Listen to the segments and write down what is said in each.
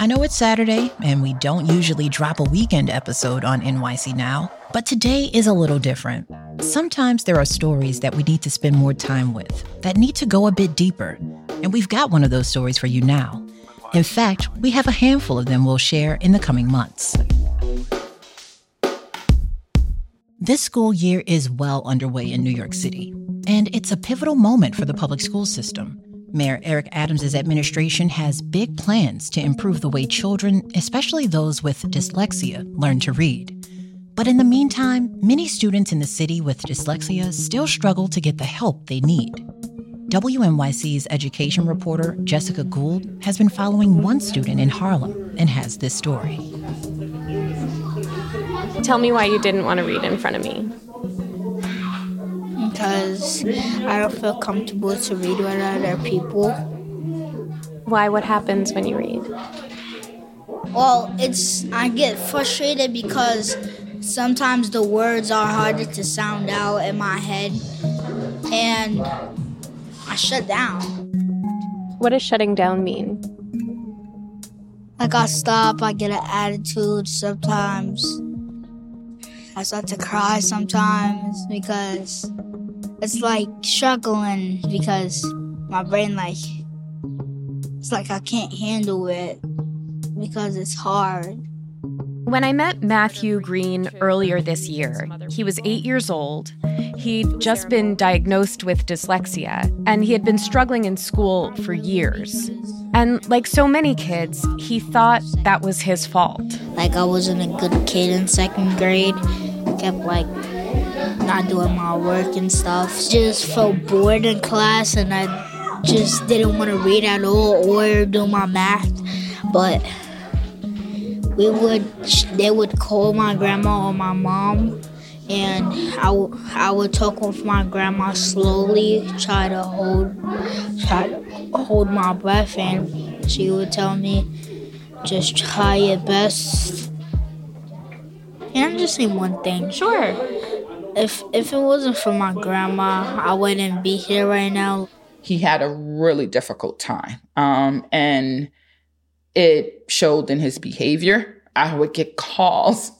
I know it's Saturday, and we don't usually drop a weekend episode on NYC Now, but today is a little different. Sometimes there are stories that we need to spend more time with, that need to go a bit deeper, and we've got one of those stories for you now. In fact, we have a handful of them we'll share in the coming months. This school year is well underway in New York City, and it's a pivotal moment for the public school system. Mayor Eric Adams' administration has big plans to improve the way children, especially those with dyslexia, learn to read. But in the meantime, many students in the city with dyslexia still struggle to get the help they need. WNYC's education reporter, Jessica Gould, has been following one student in Harlem and has this story. Tell me why you didn't want to read in front of me because I don't feel comfortable to read with other people. Why? What happens when you read? Well, it's I get frustrated because sometimes the words are harder to sound out in my head and I shut down. What does shutting down mean? Like I stop, I get an attitude sometimes. I start to cry sometimes because it's like struggling because my brain like it's like I can't handle it because it's hard. When I met Matthew Green earlier this year, he was eight years old. He'd just been diagnosed with dyslexia, and he had been struggling in school for years. And like so many kids, he thought that was his fault. Like I wasn't a good kid in second grade, kept like not doing my work and stuff. Just felt bored in class and I just didn't want to read at all or do my math. But we would, they would call my grandma or my mom and I, I would talk with my grandma slowly, try to hold, try to hold my breath, and she would tell me, just try your best. And I'm just say one thing? Sure if if it wasn't for my grandma, I wouldn't be here right now. He had a really difficult time, um, and it showed in his behavior. I would get calls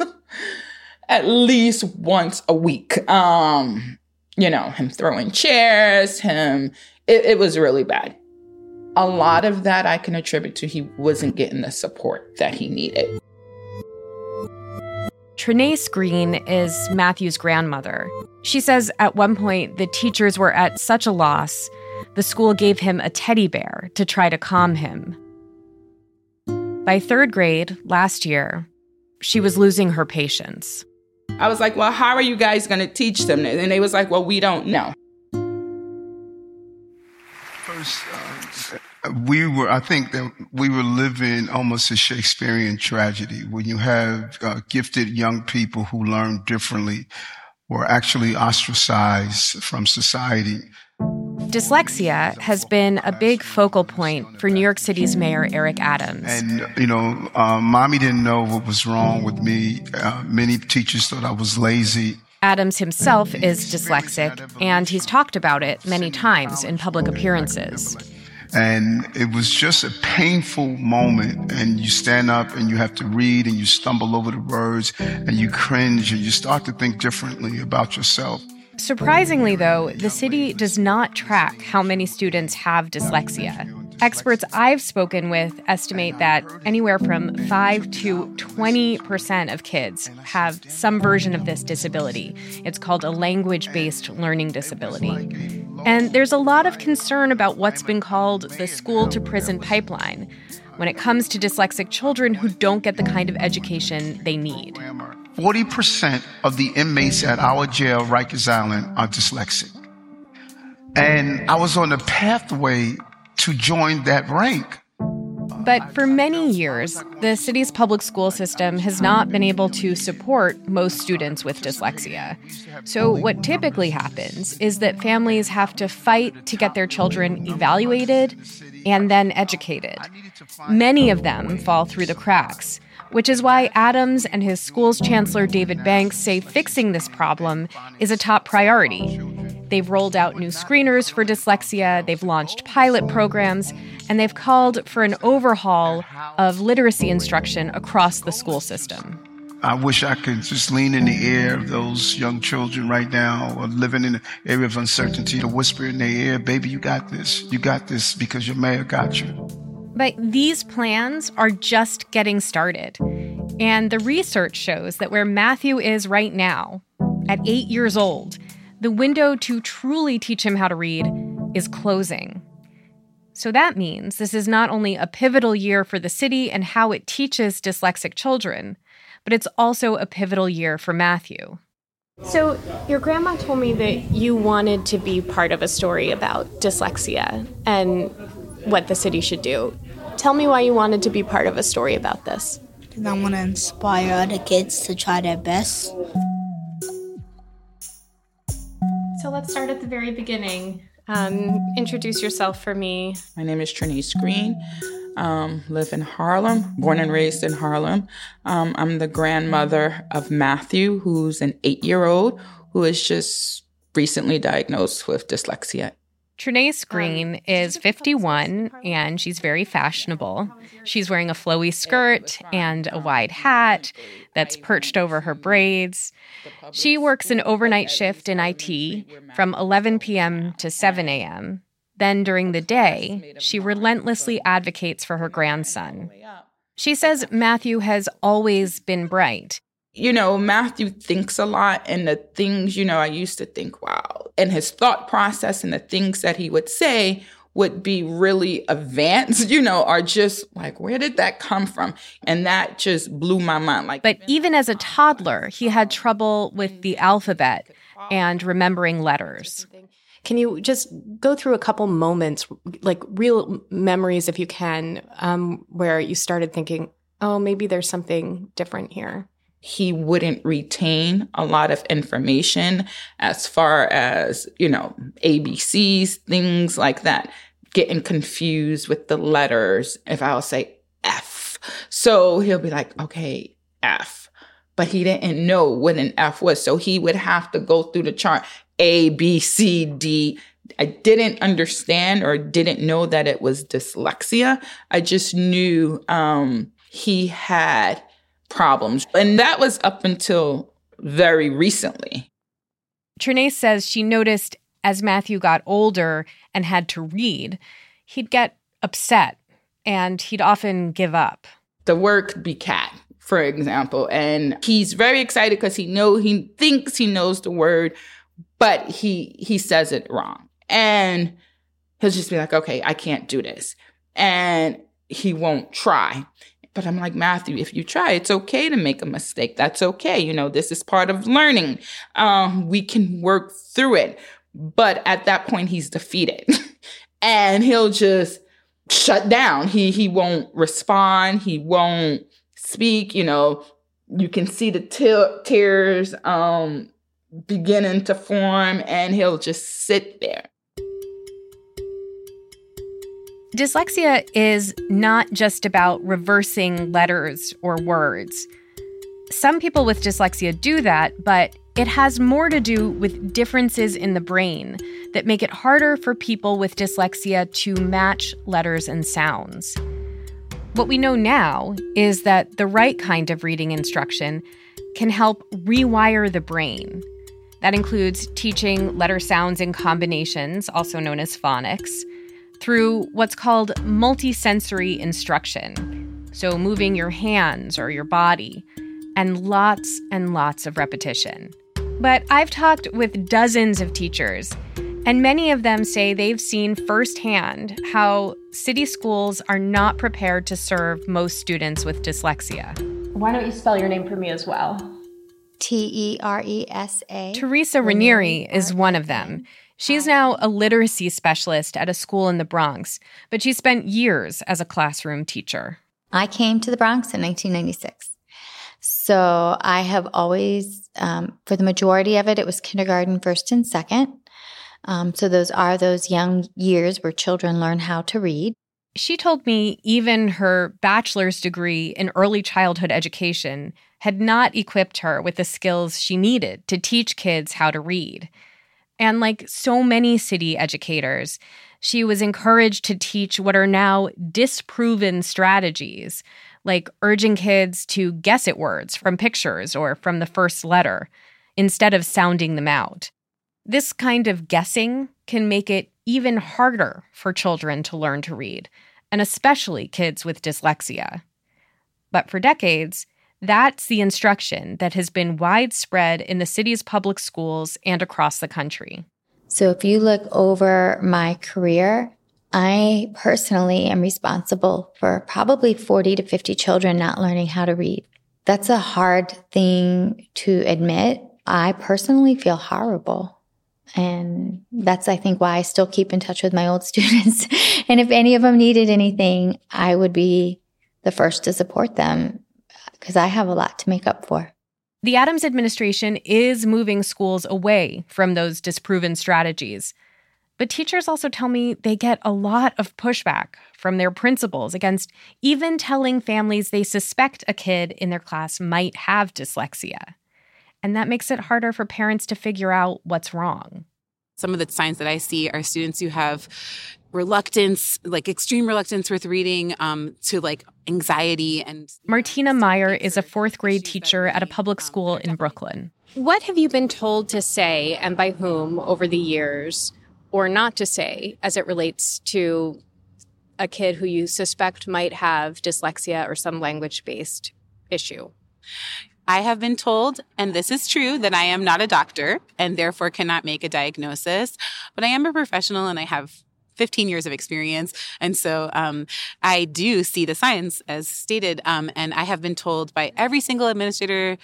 at least once a week. Um, you know, him throwing chairs, him. It, it was really bad. A lot of that I can attribute to he wasn't getting the support that he needed. Trenace Green is Matthew's grandmother. She says at one point the teachers were at such a loss, the school gave him a teddy bear to try to calm him. By third grade last year, she was losing her patience. I was like, Well, how are you guys going to teach them? And they was like, Well, we don't know. First, uh, we were, I think that we were living almost a Shakespearean tragedy when you have uh, gifted young people who learn differently or actually ostracized from society. Dyslexia has been a big focal point for New York City's Mayor Eric Adams. And, you know, uh, mommy didn't know what was wrong with me. Uh, many teachers thought I was lazy. Adams himself is dyslexic, and he's talked about it many times in public appearances. And it was just a painful moment. And you stand up and you have to read and you stumble over the words and you cringe and you start to think differently about yourself. Surprisingly, though, the city does not track how many students have dyslexia. Experts I've spoken with estimate that anywhere from 5 to 20% of kids have some version of this disability. It's called a language based learning disability. And there's a lot of concern about what's been called the school to prison pipeline when it comes to dyslexic children who don't get the kind of education they need. 40% of the inmates at our jail, Rikers Island, are dyslexic. And I was on the pathway to join that rank. But for many years, the city's public school system has not been able to support most students with dyslexia. So, what typically happens is that families have to fight to get their children evaluated and then educated. Many of them fall through the cracks, which is why Adams and his school's chancellor David Banks say fixing this problem is a top priority. They've rolled out new screeners for dyslexia, they've launched pilot programs, and they've called for an overhaul of literacy instruction across the school system. I wish I could just lean in the ear of those young children right now living in an area of uncertainty to whisper in their ear, baby, you got this. You got this because your mayor got you. But these plans are just getting started. And the research shows that where Matthew is right now, at eight years old, the window to truly teach him how to read is closing. So that means this is not only a pivotal year for the city and how it teaches dyslexic children, but it's also a pivotal year for Matthew. So, your grandma told me that you wanted to be part of a story about dyslexia and what the city should do. Tell me why you wanted to be part of a story about this. Because I want to inspire other kids to try their best. So, let's start at the very beginning. Um, introduce yourself for me. My name is Trenace Green. Um, live in Harlem, born and raised in Harlem. Um, I'm the grandmother of Matthew, who's an eight year old who is just recently diagnosed with dyslexia Trenace Green is 51 and she's very fashionable. She's wearing a flowy skirt and a wide hat that's perched over her braids. She works an overnight shift in IT from 11 p.m. to 7 a.m. Then during the day, she relentlessly advocates for her grandson. She says Matthew has always been bright you know, Matthew thinks a lot, and the things, you know, I used to think, wow. And his thought process and the things that he would say would be really advanced, you know, are just like, where did that come from? And that just blew my mind. Like, but even as a toddler, he had trouble with the alphabet and remembering letters. Can you just go through a couple moments, like real memories, if you can, um, where you started thinking, oh, maybe there's something different here? He wouldn't retain a lot of information as far as, you know, ABCs, things like that. Getting confused with the letters if I'll say F. So he'll be like, okay, F. But he didn't know what an F was. So he would have to go through the chart A, B, C, D. I didn't understand or didn't know that it was dyslexia. I just knew um, he had problems. And that was up until very recently. Trenace says she noticed as Matthew got older and had to read, he'd get upset and he'd often give up. The word could be cat, for example, and he's very excited because he know he thinks he knows the word, but he he says it wrong. And he'll just be like, "Okay, I can't do this." And he won't try. But I'm like, Matthew, if you try, it's okay to make a mistake. That's okay. You know, this is part of learning. Um, we can work through it. But at that point, he's defeated and he'll just shut down. He, he won't respond. He won't speak. You know, you can see the t- tears, um, beginning to form and he'll just sit there. Dyslexia is not just about reversing letters or words. Some people with dyslexia do that, but it has more to do with differences in the brain that make it harder for people with dyslexia to match letters and sounds. What we know now is that the right kind of reading instruction can help rewire the brain. That includes teaching letter sounds in combinations, also known as phonics through what's called multisensory instruction. So, moving your hands or your body, and lots and lots of repetition. But I've talked with dozens of teachers, and many of them say they've seen firsthand how city schools are not prepared to serve most students with dyslexia. Why don't you spell your name for me as well? T E R E S A. Teresa Ranieri is one of them. She's now a literacy specialist at a school in the Bronx, but she spent years as a classroom teacher. I came to the Bronx in 1996. So I have always, um, for the majority of it, it was kindergarten, first and second. Um, so those are those young years where children learn how to read. She told me even her bachelor's degree in early childhood education had not equipped her with the skills she needed to teach kids how to read. And like so many city educators, she was encouraged to teach what are now disproven strategies, like urging kids to guess at words from pictures or from the first letter instead of sounding them out. This kind of guessing can make it even harder for children to learn to read, and especially kids with dyslexia. But for decades, that's the instruction that has been widespread in the city's public schools and across the country. So if you look over my career, I personally am responsible for probably 40 to 50 children not learning how to read. That's a hard thing to admit. I personally feel horrible. And that's, I think, why I still keep in touch with my old students. and if any of them needed anything, I would be the first to support them because I have a lot to make up for. The Adams administration is moving schools away from those disproven strategies. But teachers also tell me they get a lot of pushback from their principals against even telling families they suspect a kid in their class might have dyslexia. And that makes it harder for parents to figure out what's wrong. Some of the signs that I see are students who have reluctance, like extreme reluctance with reading, um, to like anxiety and. Martina Meyer is a fourth grade teacher at a public school in Brooklyn. What have you been told to say and by whom over the years, or not to say, as it relates to a kid who you suspect might have dyslexia or some language based issue? I have been told, and this is true, that I am not a doctor and therefore cannot make a diagnosis, but I am a professional and I have 15 years of experience. And so um, I do see the science as stated. Um, and I have been told by every single administrator,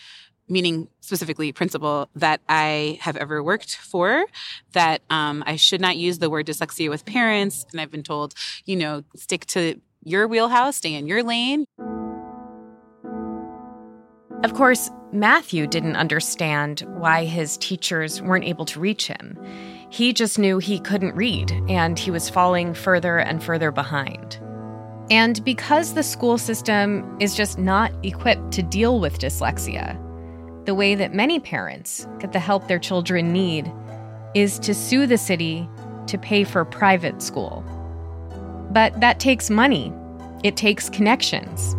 meaning specifically principal, that I have ever worked for, that um, I should not use the word dyslexia with parents. And I've been told, you know, stick to your wheelhouse, stay in your lane. Of course, Matthew didn't understand why his teachers weren't able to reach him. He just knew he couldn't read, and he was falling further and further behind. And because the school system is just not equipped to deal with dyslexia, the way that many parents get the help their children need is to sue the city to pay for private school. But that takes money, it takes connections.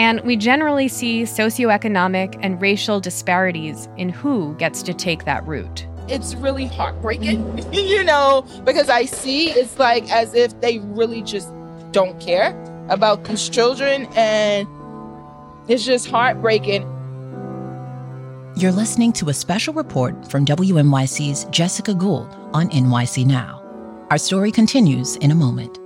And we generally see socioeconomic and racial disparities in who gets to take that route it's really heartbreaking, you know, because I see it's like as if they really just don't care about these children and it's just heartbreaking. You're listening to a special report from WNYC's Jessica Gould on NYC Now. Our story continues in a moment.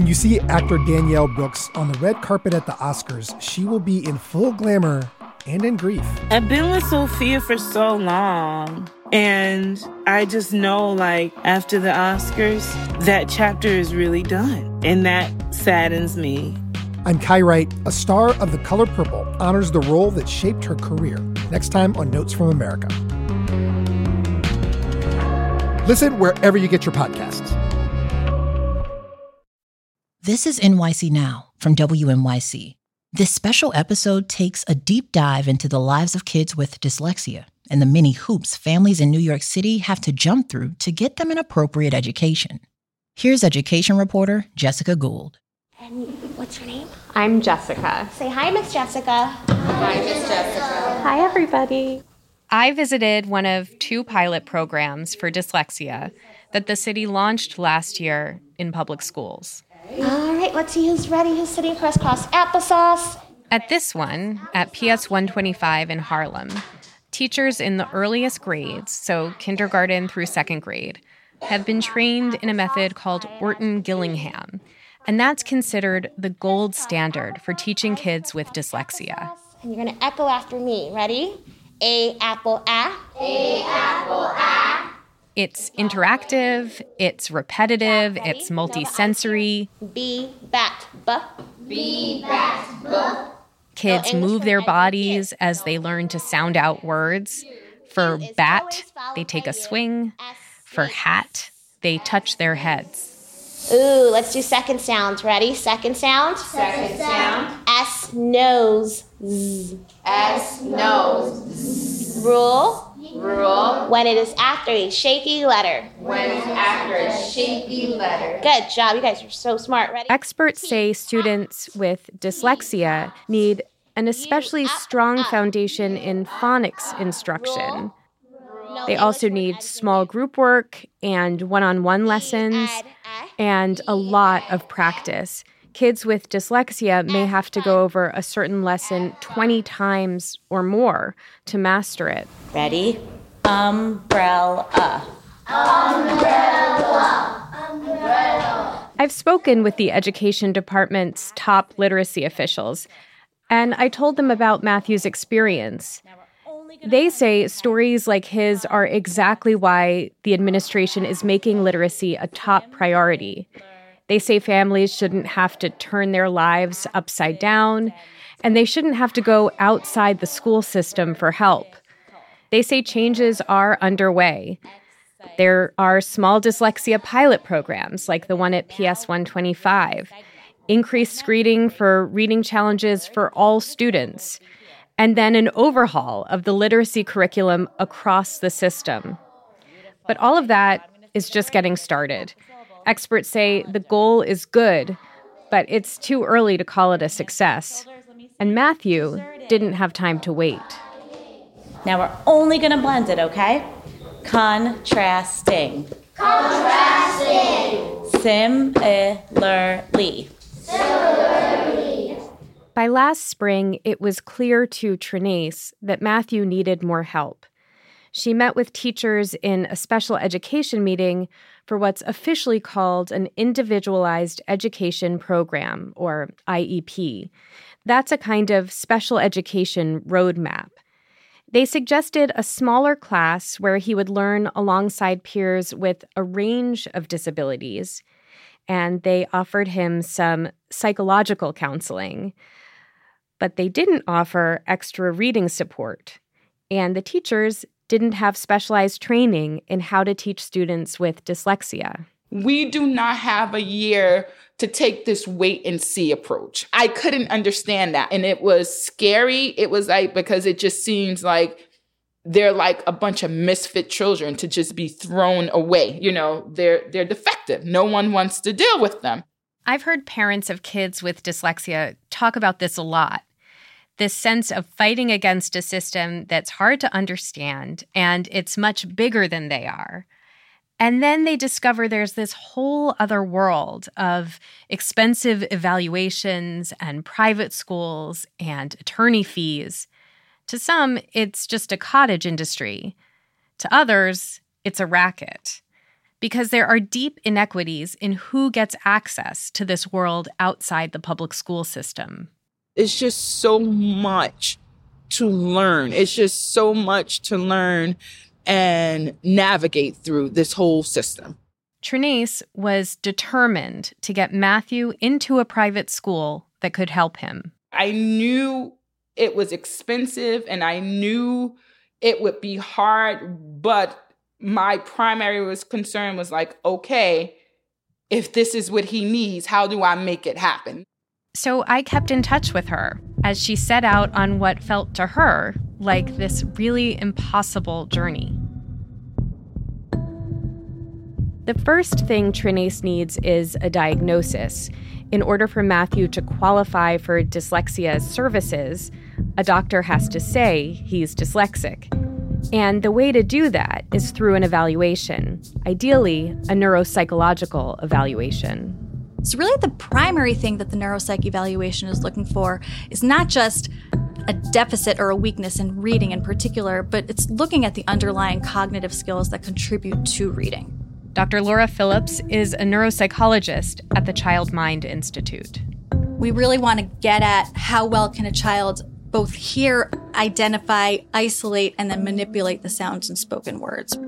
When you see actor Danielle Brooks on the red carpet at the Oscars, she will be in full glamour and in grief. I've been with Sophia for so long. And I just know, like, after the Oscars, that chapter is really done. And that saddens me. I'm Kai Wright. A star of The Color Purple honors the role that shaped her career. Next time on Notes from America. Listen wherever you get your podcasts. This is NYC Now from WNYC. This special episode takes a deep dive into the lives of kids with dyslexia and the many hoops families in New York City have to jump through to get them an appropriate education. Here's education reporter Jessica Gould. And what's your name? I'm Jessica. Say hi, Miss Jessica. Hi, Miss Jessica. Hi, everybody. I visited one of two pilot programs for dyslexia that the city launched last year in public schools. All right, let's see who's ready, who's sitting crisscross applesauce. At this one, at PS 125 in Harlem, teachers in the earliest grades, so kindergarten through second grade, have been trained in a method called Orton Gillingham, And that's considered the gold standard for teaching kids with dyslexia. And you're going to echo after me. Ready? A apple a. A apple a. It's interactive, it's repetitive, it's multisensory. B bat b. B bat b. Kids move their bodies as they learn to sound out words. For bat, they take a swing. For hat, they touch their heads. Ooh, let's do second sounds. Ready? Second sound. Second sound. S nose. Z. S nose. Rule. Rule. When it is after a shaky letter. When it's after a shaky letter. Good job. You guys are so smart. Ready? Experts say students with dyslexia need an especially strong foundation in phonics instruction. They also need small group work and one on one lessons and a lot of practice. Kids with dyslexia may have to go over a certain lesson 20 times or more to master it. Ready? Umbrella. Umbrella. Umbrella. I've spoken with the education department's top literacy officials, and I told them about Matthew's experience. They say stories like his are exactly why the administration is making literacy a top priority. They say families shouldn't have to turn their lives upside down, and they shouldn't have to go outside the school system for help. They say changes are underway. There are small dyslexia pilot programs like the one at PS 125, increased screening for reading challenges for all students and then an overhaul of the literacy curriculum across the system. But all of that is just getting started. Experts say the goal is good, but it's too early to call it a success. And Matthew didn't have time to wait. Now we're only going to blend it, okay? Contrasting. Contrasting. Similarly. Similarly. By last spring, it was clear to Trenace that Matthew needed more help. She met with teachers in a special education meeting for what's officially called an Individualized Education Program, or IEP. That's a kind of special education roadmap. They suggested a smaller class where he would learn alongside peers with a range of disabilities, and they offered him some psychological counseling but they didn't offer extra reading support. And the teachers didn't have specialized training in how to teach students with dyslexia. We do not have a year to take this wait and see approach. I couldn't understand that. And it was scary. It was like, because it just seems like they're like a bunch of misfit children to just be thrown away. You know, they're they're defective. No one wants to deal with them. I've heard parents of kids with dyslexia talk about this a lot this sense of fighting against a system that's hard to understand and it's much bigger than they are. And then they discover there's this whole other world of expensive evaluations and private schools and attorney fees. To some, it's just a cottage industry. To others, it's a racket. Because there are deep inequities in who gets access to this world outside the public school system it's just so much to learn. It's just so much to learn and navigate through this whole system. Trenace was determined to get Matthew into a private school that could help him. I knew it was expensive and I knew it would be hard, but my primary was concern was like, okay, if this is what he needs, how do I make it happen? So I kept in touch with her as she set out on what felt to her like this really impossible journey. The first thing Trenace needs is a diagnosis. In order for Matthew to qualify for dyslexia services, a doctor has to say he's dyslexic. And the way to do that is through an evaluation, ideally, a neuropsychological evaluation. So, really, the primary thing that the neuropsych evaluation is looking for is not just a deficit or a weakness in reading in particular, but it's looking at the underlying cognitive skills that contribute to reading. Dr. Laura Phillips is a neuropsychologist at the Child Mind Institute. We really want to get at how well can a child both hear, identify, isolate, and then manipulate the sounds in spoken words.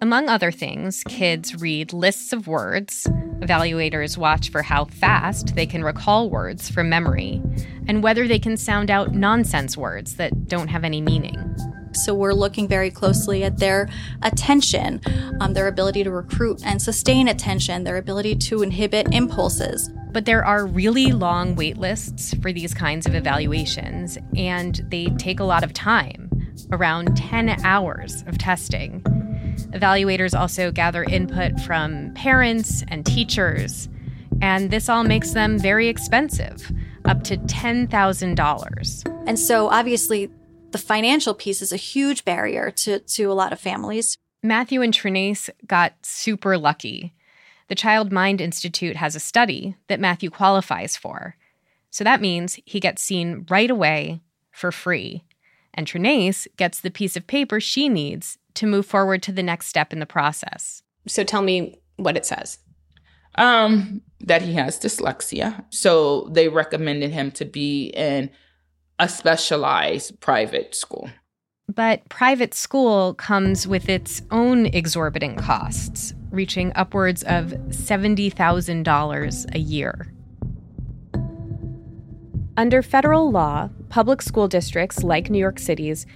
Among other things, kids read lists of words. Evaluators watch for how fast they can recall words from memory and whether they can sound out nonsense words that don't have any meaning. So we're looking very closely at their attention, um, their ability to recruit and sustain attention, their ability to inhibit impulses. But there are really long wait lists for these kinds of evaluations, and they take a lot of time around 10 hours of testing. Evaluators also gather input from parents and teachers, and this all makes them very expensive, up to $10,000. And so, obviously, the financial piece is a huge barrier to, to a lot of families. Matthew and Trenace got super lucky. The Child Mind Institute has a study that Matthew qualifies for. So that means he gets seen right away for free. And Trenace gets the piece of paper she needs to move forward to the next step in the process. So tell me what it says. Um, that he has dyslexia. So they recommended him to be in a specialized private school. But private school comes with its own exorbitant costs, reaching upwards of $70,000 a year. Under federal law, public school districts like New York City's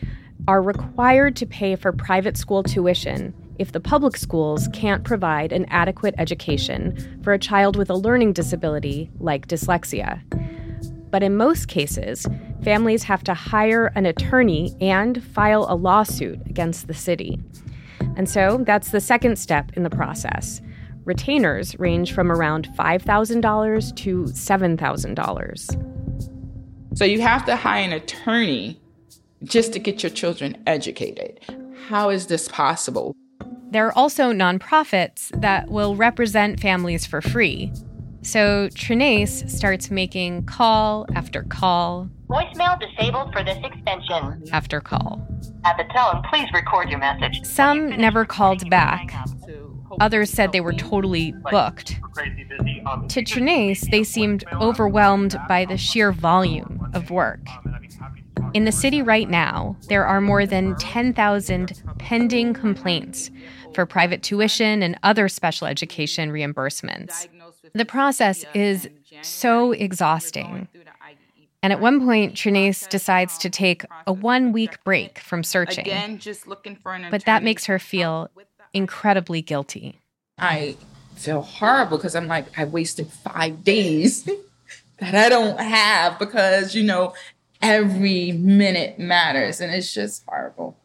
are required to pay for private school tuition if the public schools can't provide an adequate education for a child with a learning disability like dyslexia. But in most cases, families have to hire an attorney and file a lawsuit against the city. And so that's the second step in the process. Retainers range from around $5,000 to $7,000. So you have to hire an attorney just to get your children educated. How is this possible? There are also nonprofits that will represent families for free. So Trenace starts making call after call. Voicemail disabled for this extension. After call. At the tone, please record your message. Some never called back. Others said they were totally booked. To Trenace, they seemed overwhelmed by the sheer volume of work. In the city right now, there are more than 10,000 pending complaints for private tuition and other special education reimbursements. The process is so exhausting. And at one point, Trenace decides to take a one week break from searching. Again, just looking for an But that makes her feel incredibly guilty. I feel horrible because I'm like, I wasted five days that I don't have because, you know, every minute matters. And it's just horrible.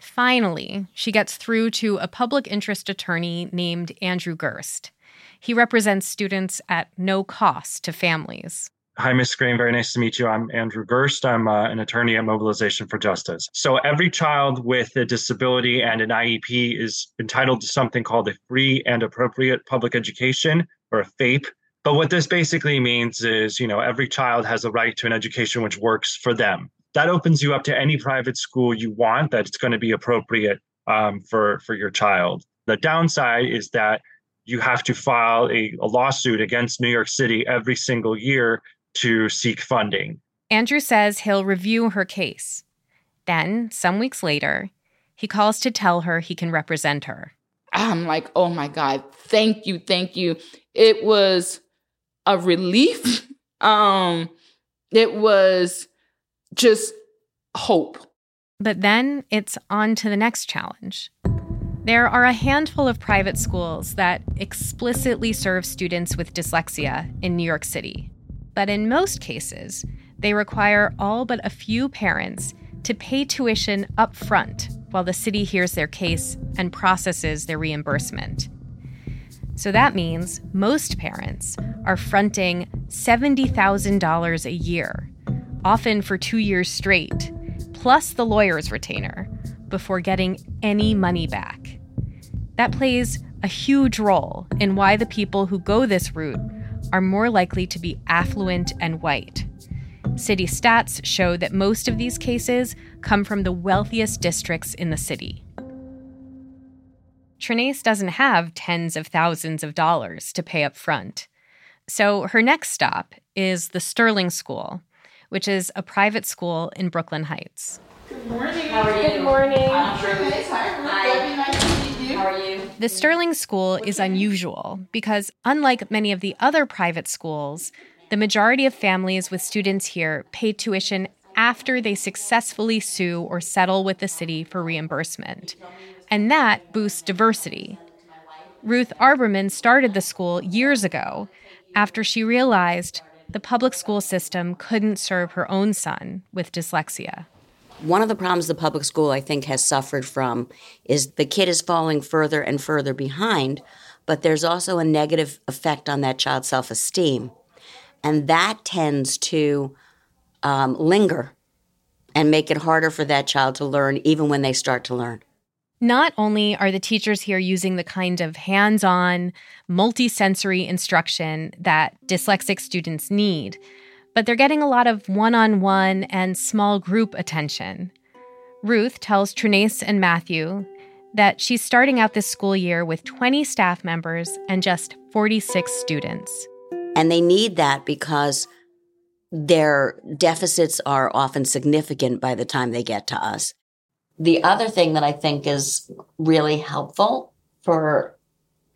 Finally, she gets through to a public interest attorney named Andrew Gerst. He represents students at no cost to families. Hi, Ms. Green. Very nice to meet you. I'm Andrew Gerst. I'm uh, an attorney at Mobilization for Justice. So, every child with a disability and an IEP is entitled to something called a free and appropriate public education, or a FAPE. But what this basically means is, you know, every child has a right to an education which works for them. That opens you up to any private school you want that it's going to be appropriate um, for for your child. The downside is that you have to file a, a lawsuit against New York City every single year to seek funding. Andrew says he'll review her case. Then, some weeks later, he calls to tell her he can represent her. I'm like, oh my God, thank you, thank you. It was a relief. um, it was just hope. But then it's on to the next challenge. There are a handful of private schools that explicitly serve students with dyslexia in New York City. But in most cases, they require all but a few parents to pay tuition up front while the city hears their case and processes their reimbursement. So that means most parents are fronting $70,000 a year, often for two years straight, plus the lawyer's retainer, before getting any money back. That plays a huge role in why the people who go this route are more likely to be affluent and white. City stats show that most of these cases come from the wealthiest districts in the city. Trenace doesn't have tens of thousands of dollars to pay up front. So her next stop is the Sterling School, which is a private school in Brooklyn Heights. Good morning. How are you? Good morning. I'm Trenace. Hi, Nice to meet you. How are you? The Sterling School is unusual because, unlike many of the other private schools, the majority of families with students here pay tuition after they successfully sue or settle with the city for reimbursement. And that boosts diversity. Ruth Arberman started the school years ago after she realized the public school system couldn't serve her own son with dyslexia. One of the problems the public school, I think, has suffered from is the kid is falling further and further behind, but there's also a negative effect on that child's self esteem. And that tends to um, linger and make it harder for that child to learn even when they start to learn. Not only are the teachers here using the kind of hands on, multisensory instruction that dyslexic students need, but they're getting a lot of one on one and small group attention. Ruth tells Trenace and Matthew that she's starting out this school year with 20 staff members and just 46 students. And they need that because their deficits are often significant by the time they get to us. The other thing that I think is really helpful for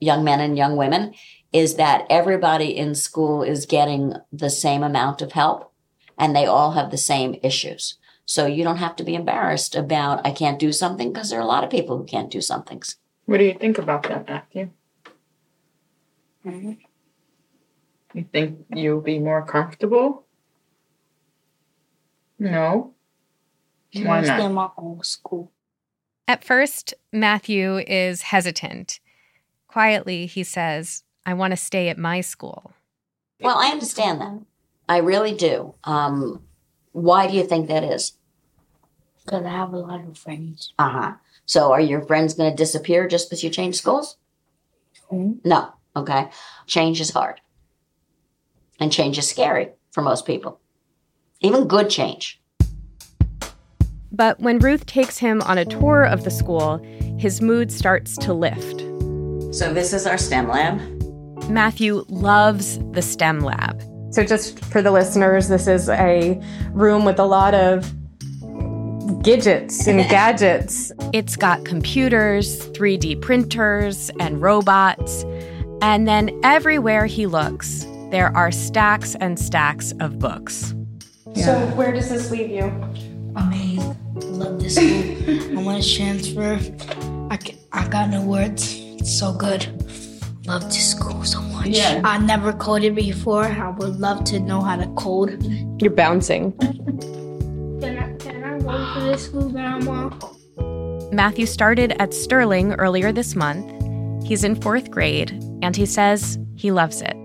young men and young women is that everybody in school is getting the same amount of help and they all have the same issues. So you don't have to be embarrassed about I can't do something because there are a lot of people who can't do some things. What do you think about that, Matthew? Mm-hmm. You think you'll be more comfortable? No. Why Stay in not? my own school. At first, Matthew is hesitant. Quietly, he says, I want to stay at my school. Well, I understand that. I really do. Um, why do you think that is? Because I have a lot of friends. Uh huh. So are your friends going to disappear just because you change schools? No. Okay. Change is hard. And change is scary for most people. Even good change. But when Ruth takes him on a tour of the school, his mood starts to lift. So this is our STEM lab. Matthew loves the STEM lab. So, just for the listeners, this is a room with a lot of gadgets and gadgets. It's got computers, 3D printers, and robots. And then everywhere he looks, there are stacks and stacks of books. So, where does this leave you? Amazed. Love this school. I want to transfer. I, ca- I got no words. It's so good. Love this school so much. Yeah. I never coded before. I would love to know how to code. You're bouncing. Can I, can I go to this school, Grandma? Matthew started at Sterling earlier this month. He's in fourth grade, and he says he loves it.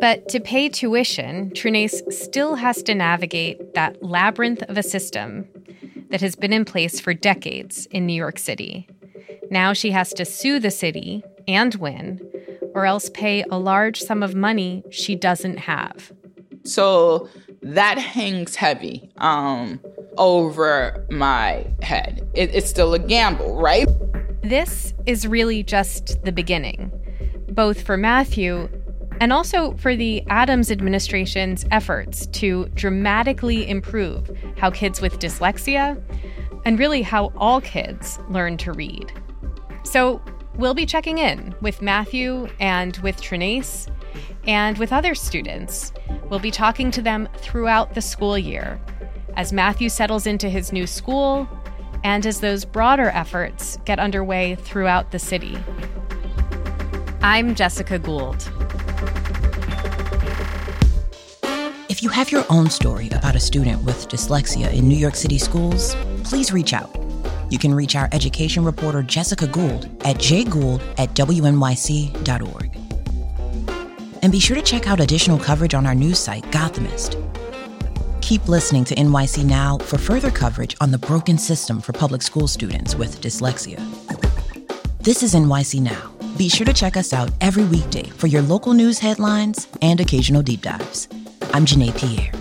But to pay tuition, Trenace still has to navigate that labyrinth of a system that has been in place for decades in New York City. Now she has to sue the city and win, or else pay a large sum of money she doesn't have. So that hangs heavy um, over my head. It, it's still a gamble, right? This is really just the beginning, both for Matthew and also for the Adams administration's efforts to dramatically improve how kids with dyslexia and really how all kids learn to read. So, we'll be checking in with Matthew and with Trenace and with other students. We'll be talking to them throughout the school year as Matthew settles into his new school and as those broader efforts get underway throughout the city. I'm Jessica Gould. If you have your own story about a student with dyslexia in New York City schools, please reach out. You can reach our education reporter Jessica Gould at jgould at wnyc.org. And be sure to check out additional coverage on our news site, Gothamist. Keep listening to NYC Now for further coverage on the broken system for public school students with dyslexia. This is NYC Now. Be sure to check us out every weekday for your local news headlines and occasional deep dives. I'm Janae Pierre.